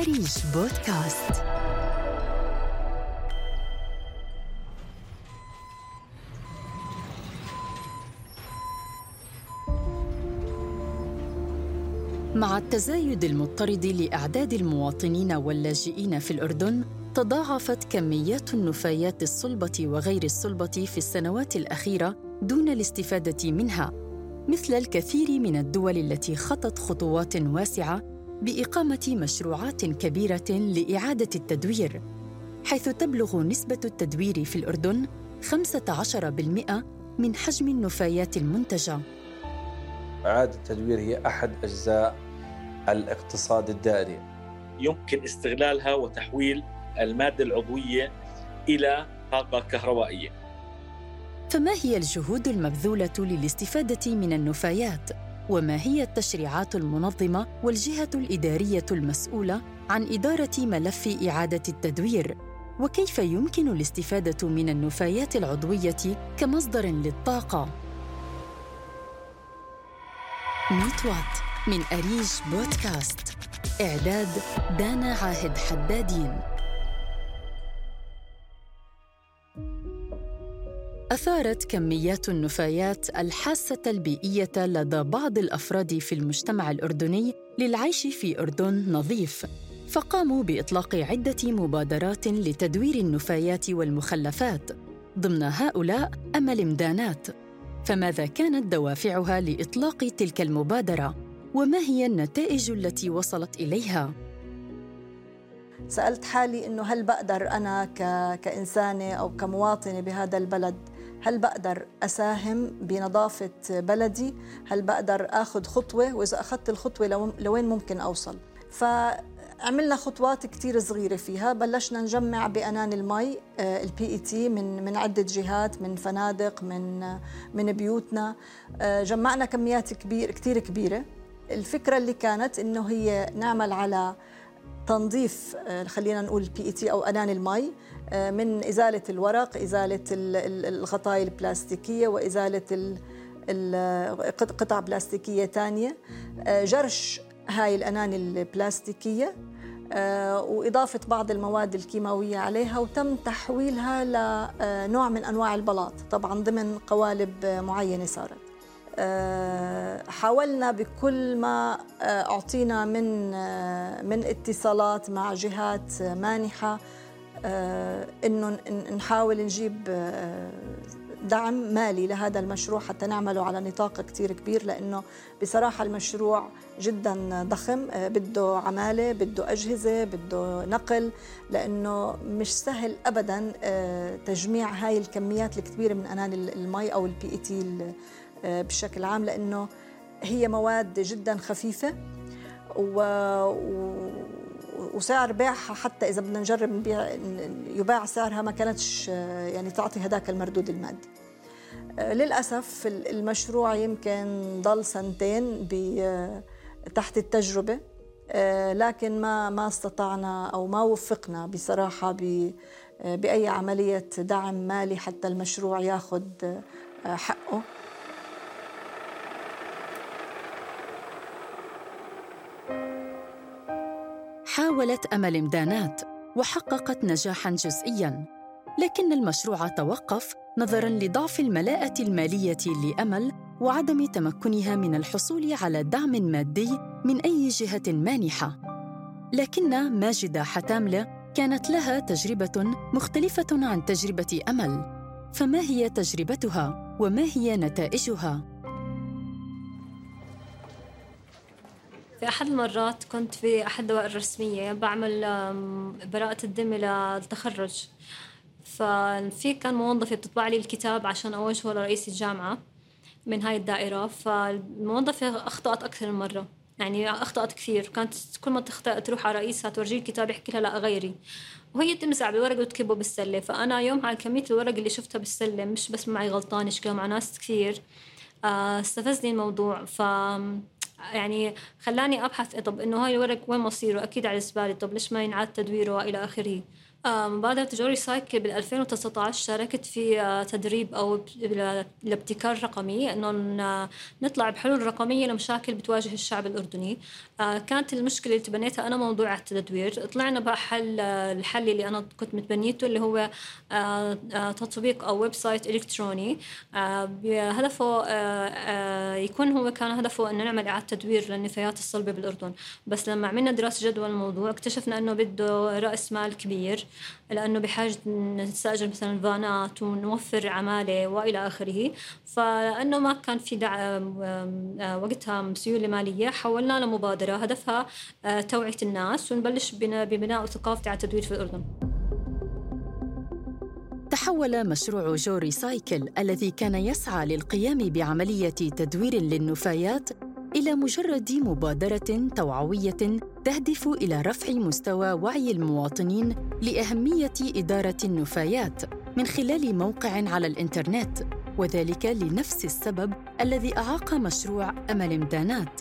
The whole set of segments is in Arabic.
أريج بودكاست. مع التزايد المضطرد لإعداد المواطنين واللاجئين في الأردن تضاعفت كميات النفايات الصلبة وغير الصلبة في السنوات الأخيرة دون الاستفادة منها مثل الكثير من الدول التي خطت خطوات واسعة بإقامة مشروعات كبيرة لإعادة التدوير حيث تبلغ نسبة التدوير في الأردن 15% من حجم النفايات المنتجة. إعادة التدوير هي أحد أجزاء الاقتصاد الدائري. يمكن استغلالها وتحويل المادة العضوية إلى طاقة كهربائية. فما هي الجهود المبذولة للاستفادة من النفايات؟ وما هي التشريعات المنظمة والجهة الإدارية المسؤولة عن إدارة ملف إعادة التدوير؟ وكيف يمكن الاستفادة من النفايات العضوية كمصدر للطاقة؟ ميت وات من أريج بودكاست إعداد دانا عاهد حدادين أثارت كميات النفايات الحاسة البيئية لدى بعض الأفراد في المجتمع الأردني للعيش في أردن نظيف. فقاموا بإطلاق عدة مبادرات لتدوير النفايات والمخلفات ضمن هؤلاء أمل مدانات فماذا كانت دوافعها لإطلاق تلك المبادرة؟ وما هي النتائج التي وصلت إليها؟ سألت حالي إنه هل بقدر أنا ك... كإنسانة أو كمواطنة بهذا البلد هل بقدر أساهم بنظافة بلدي؟ هل بقدر آخذ خطوة؟ وإذا أخذت الخطوة لو... لوين ممكن أوصل؟ ف عملنا خطوات كتير صغيرة فيها. بلشنا نجمع بأناني المي ال PET من من عدة جهات من فنادق من من بيوتنا. آه، جمعنا كميات كبير كتير كبيرة. الفكرة اللي كانت إنه هي نعمل على تنظيف آه، خلينا نقول ال PET أو أناني المي. من إزالة الورق إزالة الغطايا البلاستيكية وإزالة قطع بلاستيكية ثانية جرش هاي الأناني البلاستيكية آه، وإضافة بعض المواد الكيماوية عليها وتم تحويلها لنوع من أنواع البلاط طبعا ضمن قوالب معينة صارت. آه، حاولنا بكل ما آه، أعطينا من من اتصالات مع جهات مانحة إنه نحاول نجيب دعم مالي لهذا المشروع حتى نعمله على نطاق كتير كبير لأنه بصراحة المشروع جدا ضخم آه، بده عمالة بده أجهزة بده نقل لأنه مش سهل أبدا آه، تجميع هاي الكميات الكبيرة من أناني المي أو ال PET آه، بشكل عام لأنه هي مواد جدا خفيفة و... وسعر بيعها حتى إذا بدنا نجرب نبيع يباع سعرها ما كانتش يعني تعطي هذاك المردود المادي. للأسف المشروع يمكن ضل سنتين تحت التجربة. لكن ما ما استطعنا أو ما وفقنا بصراحة بأي عملية دعم مالي حتى المشروع ياخذ حقه. حاولت أمل مدانات وحققت نجاحا جزئيا لكن المشروع توقف نظرا لضعف الملاءة المالية لأمل وعدم تمكنها من الحصول على دعم مادي من أي جهة مانحة. لكن ماجده حتاملة كانت لها تجربة مختلفة عن تجربة أمل فما هي تجربتها وما هي نتائجها؟ في أحد المرات كنت في أحد الدوائر الرسمية بعمل براءة الذمة للتخرج ففي كان موظفة بتطبع لي الكتاب عشان أوجهه لرئيس الجامعة من هاي الدائرة. فالموظفة أخطأت أكثر من مرة يعني أخطأت كثير. كانت كل ما تخطأ تروح على رئيسها تورجيه الكتاب يحكي لها لا غيري. وهي تمزع بالورق وتكبه بالسلة. فأنا يوم على كمية الورق اللي شفتها بالسلة مش بس معي غلطان شكله مع ناس كثير آه، استفزني الموضوع. ف يعني خلاني أبحث طب إنه هاي الورق وين مصيره؟ أكيد على الزباله طب ليش ما ينعاد تدويره والى آخره؟ مبادرة Jo Recycle بال 2019 شاركت في آه، تدريب أو الابتكار رقمي إنه نطلع بحلول رقمية لمشاكل بتواجه الشعب الأردني. آه، كانت المشكلة اللي تبنيتها أنا موضوع التدوير. طلعنا بقى حل الحل اللي أنا كنت متبنيته اللي هو تطبيق أو website إلكتروني. هدفه يكون هو كان هدفه إنه نعمل إعادة تدوير للنفايات الصلبة بالأردن. بس لما عملنا دراسة جدوى الموضوع اكتشفنا إنه بده رأس مال كبير. لأنه بحاجة نستأجر مثلا فانات ونوفر عمالة وإلى آخره. فلأنه ما كان في دع... وقتها سيولة مالية حولنا لمبادرة. هدفها آه، توعية الناس ونبلش ببناء ثقافة على التدوير في الأردن. تحول مشروع جو ريسايكل الذي كان يسعى للقيام بعملية تدوير للنفايات إلى مجرد مبادرة توعوية تهدف إلى رفع مستوى وعي المواطنين لأهمية إدارة النفايات من خلال موقع على الإنترنت وذلك لنفس السبب الذي أعاق مشروع أمل إمدانات.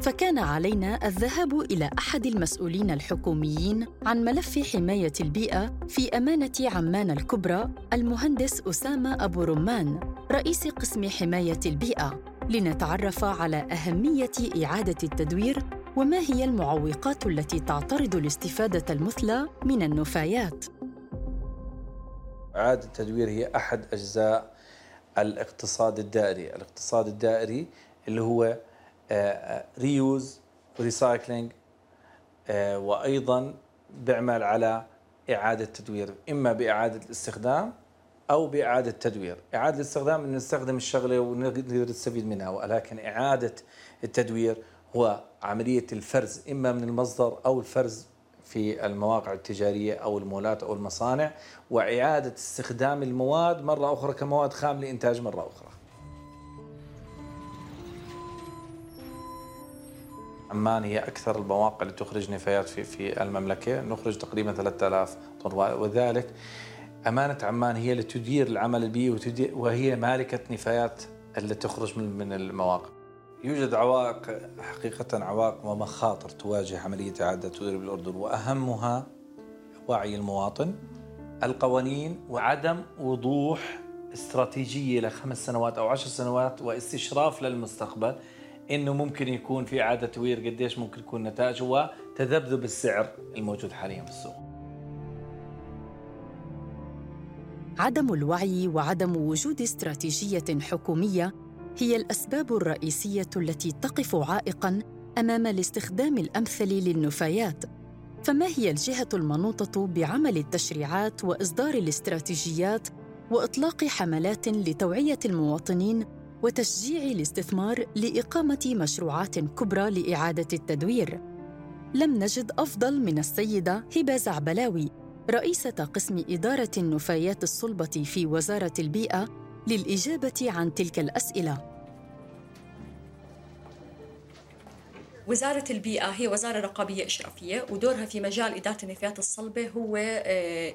فكان علينا الذهاب إلى أحد المسؤولين الحكوميين عن ملف حماية البيئة في أمانة عمان الكبرى المهندس أسامة أبو رمان رئيس قسم حماية البيئة. لنتعرف على أهمية إعادة التدوير وما هي المعوقات التي تعترض الاستفادة المثلى من النفايات. إعادة التدوير هي أحد أجزاء الاقتصاد الدائري. الاقتصاد الدائري اللي هو reuse و recycling وأيضا بيعمل على إعادة تدوير إما بإعادة الاستخدام أو بإعادة تدوير، إعادة الاستخدام ان نستخدم الشغلة ونقدر نستفيد منها ولكن إعادة التدوير هو عملية الفرز إما من المصدر أو الفرز في المواقع التجارية أو المولات أو المصانع وإعادة استخدام المواد مرة أخرى كمواد خام لإنتاج مرة أخرى. عمان هي أكثر المواقع اللي تخرج نفايات في في المملكة، نخرج تقريبا 3000 طن وذلك أمانة عمان هي اللي تدير العمل البيئي وهي مالكة نفايات اللي تخرج من المواقع. يوجد عوائق حقيقة عوائق ومخاطر تواجه عملية إعادة التدوير بالأردن وأهمها وعي المواطن القوانين وعدم وضوح استراتيجية لخمس سنوات أو عشر سنوات واستشراف للمستقبل إنه ممكن يكون في إعادة تدوير قديش ممكن يكون نتائج وتذبذب السعر الموجود حاليا في عدم الوعي وعدم وجود استراتيجية حكومية هي الأسباب الرئيسية التي تقف عائقا أمام الاستخدام الأمثل للنفايات. فما هي الجهة المنوطة بعمل التشريعات وإصدار الاستراتيجيات وإطلاق حملات لتوعية المواطنين وتشجيع الاستثمار لإقامة مشروعات كبرى لإعادة التدوير؟ لم نجد أفضل من السيدة هبة زعبلاوي رئيسة قسم إدارة النفايات الصلبة في وزارة البيئة للإجابة عن تلك الأسئلة. وزارة البيئة هي وزارة رقابية إشرافية ودورها في مجال إدارة النفايات الصلبة هو آه،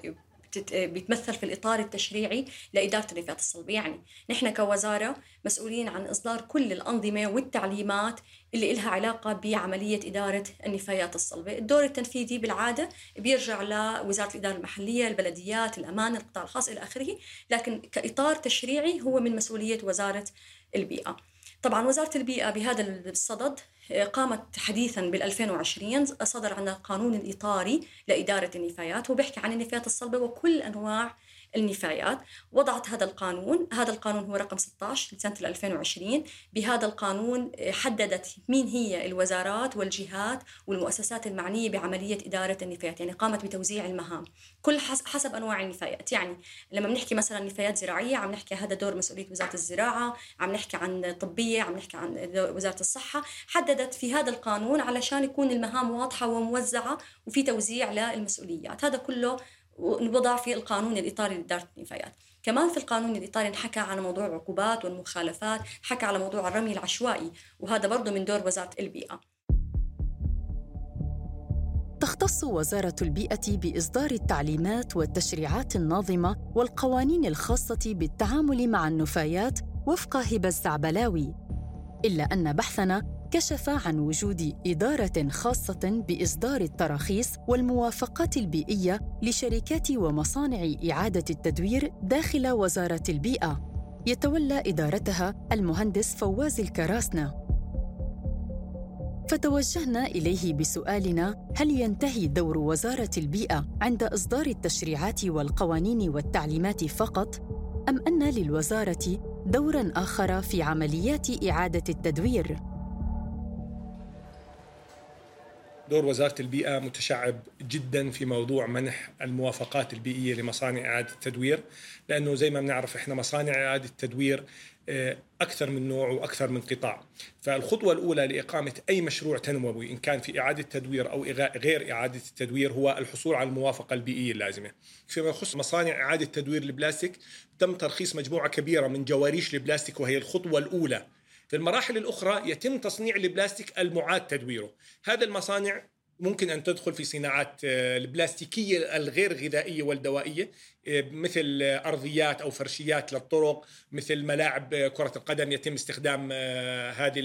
بيتمثل في الإطار التشريعي لإدارة النفايات الصلبة يعني نحن كوزارة مسؤولين عن إصدار كل الأنظمة والتعليمات اللي إلها علاقة بعملية إدارة النفايات الصلبة الدور التنفيذي بالعادة بيرجع لوزارة الإدارة المحلية البلديات الأمانة القطاع الخاص إلى آخره لكن كإطار تشريعي هو من مسؤولية وزارة البيئة. طبعا وزارة البيئة بهذا الصدد قامت حديثا بال 2020 صدر عنا القانون الإطاري لإدارة النفايات وبيحكي عن النفايات الصلبة وكل أنواع النفايات. وضعت هذا القانون هذا القانون هو رقم 16 لسنة 2020 بهذا القانون حددت مين هي الوزارات والجهات والمؤسسات المعنية بعملية إدارة النفايات يعني قامت بتوزيع المهام. كل حسب أنواع النفايات. يعني لما بنحكي مثلا نفايات زراعية عم نحكي هذا دور مسؤولية وزارة الزراعة عم نحكي عن طبية عم نحكي عن وزارة الصحة. حددت في هذا القانون علشان يكون المهام واضحة وموزعة وفي توزيع للمسؤوليات. هذا كله وضع في القانون الإطاري لإدارة النفايات كمان في القانون الإطاري حكى على موضوع العقوبات والمخالفات حكى على موضوع الرمي العشوائي وهذا برضه من دور وزارة البيئة. تختص وزارة البيئة بإصدار التعليمات والتشريعات الناظمة والقوانين الخاصة بالتعامل مع النفايات وفق هبة الزعبلاوي. إلا أن بحثنا كشف عن وجود إدارة خاصة بإصدار التراخيص والموافقات البيئية لشركات ومصانع إعادة التدوير داخل وزارة البيئة يتولى إدارتها المهندس فواز الكراسنة فتوجهنا إليه بسؤالنا هل ينتهي دور وزارة البيئة عند إصدار التشريعات والقوانين والتعليمات فقط أم أن للوزارة دورا آخر في عمليات إعادة التدوير؟ دور وزارة البيئة متشعب جدا في موضوع منح الموافقات البيئية لمصانع إعادة التدوير لأنه زي ما بنعرف إحنا مصانع إعادة التدوير آه، أكثر من نوع وأكثر من قطاع. فالخطوة الأولى لإقامة أي مشروع تنموي إن كان في إعادة تدوير أو غير إعادة التدوير هو الحصول على الموافقة البيئية اللازمة. فيما يخص مصانع إعادة تدوير البلاستيك تم ترخيص مجموعة كبيرة من جواريش البلاستيك وهي الخطوة الأولى في المراحل الأخرى يتم تصنيع البلاستيك المعاد تدويره. هذا المصانع ممكن أن تدخل في صناعات آه، البلاستيكية الغير غذائية والدوائية آه، مثل أرضيات أو فرشيات للطرق مثل ملاعب كرة القدم يتم استخدام آه، هذه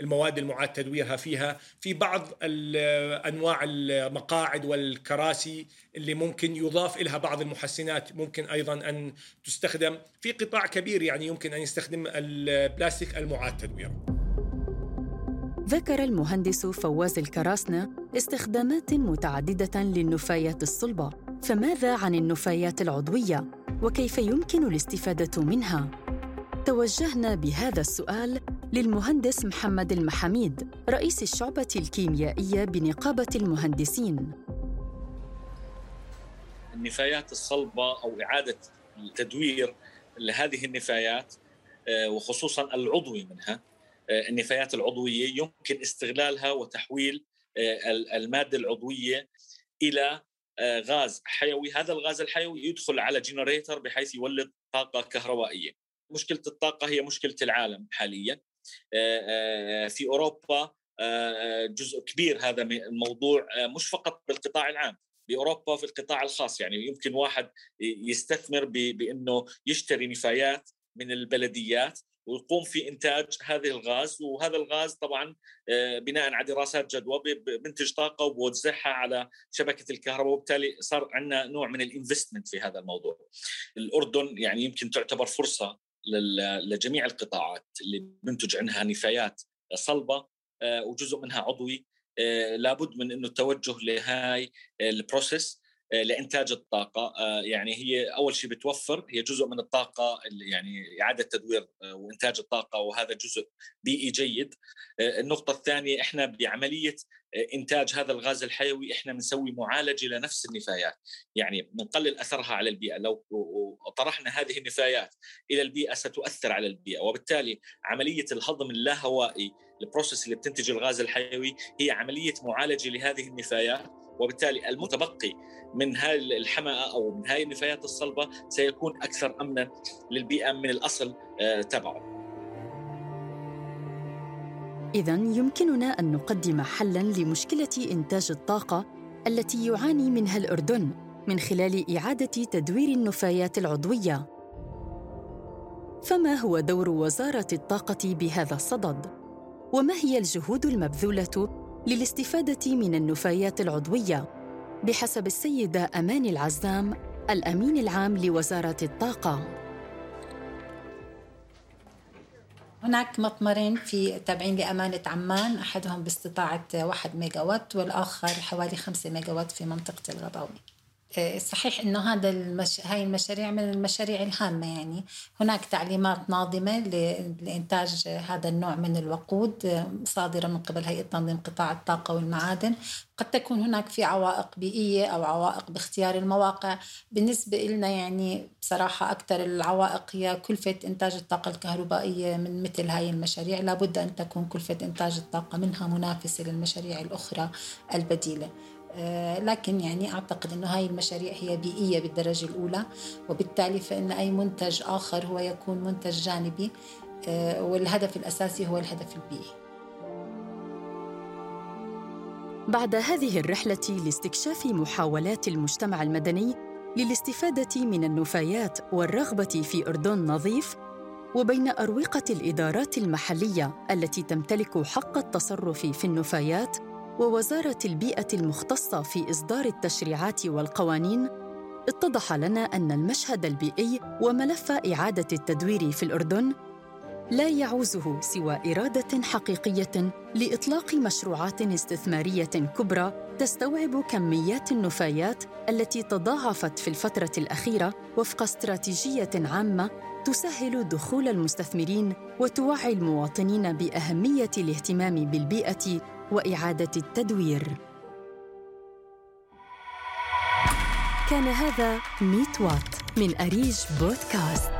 المواد المعاد تدويرها فيها. في بعض أنواع المقاعد والكراسي اللي ممكن يضاف لها بعض المحسنات ممكن أيضا أن تستخدم. في قطاع كبير يعني يمكن أن يستخدم البلاستيك المعاد تدويره. ذكر المهندس فواز الكراسنة استخدامات متعددة للنفايات الصلبة. فماذا عن النفايات العضوية؟ وكيف يمكن الاستفادة منها؟ توجهنا بهذا السؤال للمهندس محمد المحاميد رئيس الشعبة الكيميائية بنقابة المهندسين. النفايات الصلبة أو إعادة التدوير لهذه النفايات آه، وخصوصا العضوي منها النفايات العضوية يمكن استغلالها وتحويل آه، المادة العضوية إلى آه، غاز حيوي. هذا الغاز الحيوي يدخل على جنريتر بحيث يولد طاقة كهربائية. مشكلة الطاقة هي مشكلة العالم حاليا. في أوروبا جزء كبير هذا الموضوع مش فقط بالقطاع العام بأوروبا في القطاع الخاص. يعني يمكن واحد يستثمر بأنه يشتري نفايات من البلديات ويقوم في إنتاج هذه الغاز وهذا الغاز طبعا آه، بناء على دراسات جدوى بنتج طاقة وبوزعها على شبكة الكهرباء وبالتالي صار عندنا نوع من ال investment في هذا الموضوع. الأردن يعني يمكن تعتبر فرصة لجميع القطاعات اللي بنتج عنها نفايات صلبة آه، وجزء منها عضوي آه، لابد من إنه التوجه لهاي ال process لإنتاج الطاقة. آه، يعني هي أول شيء بتوفر هي جزء من الطاقة اللي يعني إعادة تدوير آه، وإنتاج الطاقة وهذا جزء بيئي جيد. النقطة الثانية إحنا بعملية إنتاج هذا الغاز الحيوي إحنا بنسوي معالجة لنفس النفايات. يعني بنقلل أثرها على البيئة. لو طرحنا هذه النفايات إلى البيئة ستؤثر على البيئة. وبالتالي عملية الهضم اللاهوائي ال process اللي بتنتج الغاز الحيوي هي عملية معالجة لهذه النفايات وبالتالي المتبقي من هاي الحمأة أو من هاي النفايات الصلبة سيكون أكثر أمنا للبيئة من الأصل آه، تبعه إذا يمكننا أن نقدم حلاً لمشكلة إنتاج الطاقة التي يعاني منها الأردن من خلال إعادة تدوير النفايات العضوية. فما هو دور وزارة الطاقة بهذا الصدد؟ وما هي الجهود المبذولة للاستفادة من النفايات العضوية؟ بحسب السيدة أمان العزام الأمين العام لوزارة الطاقة. هناك مطمرين في تابعين لأمانة عمان أحدهم باستطاعة 1 ميجا وات والآخر حوالي 5 ميجا وات في منطقة الغباوي. آه، صحيح إنه هذا المش... هاي المشاريع من المشاريع الهامة يعني. هناك تعليمات ناظمة. لإنتاج هذا النوع من الوقود آه، صادرة من قبل هيئة تنظيم قطاع الطاقة والمعادن. قد تكون هناك في عوائق بيئية أو عوائق باختيار المواقع. بالنسبة لنا يعني بصراحة أكثر العوائق هي كلفة إنتاج الطاقة الكهربائية من مثل هاي المشاريع. لابد أن تكون كلفة إنتاج الطاقة منها منافسة للمشاريع الأخرى البديلة. آه، لكن يعني أعتقد أنه هاي المشاريع هي بيئية بالدرجة الأولى وبالتالي فإن أي منتج آخر هو يكون منتج جانبي آه، والهدف الأساسي هو الهدف البيئي. بعد هذه الرحلة لاستكشاف محاولات المجتمع المدني للاستفادة من النفايات والرغبة في أردن نظيف وبين أروقة الإدارات المحلية التي تمتلك حق التصرف في النفايات ووزارة البيئة المختصة في إصدار التشريعات والقوانين اتضح لنا أن المشهد البيئي وملف إعادة التدوير في الأردن لا يعوزه سوى إرادة حقيقية لإطلاق مشروعات استثمارية كبرى تستوعب كميات النفايات التي تضاعفت في الفترة الأخيرة وفق استراتيجية عامة تسهل دخول المستثمرين وتوعي المواطنين بأهمية الاهتمام بالبيئة وإعادة التدوير. كان هذا 100 وات من أريج بودكاست.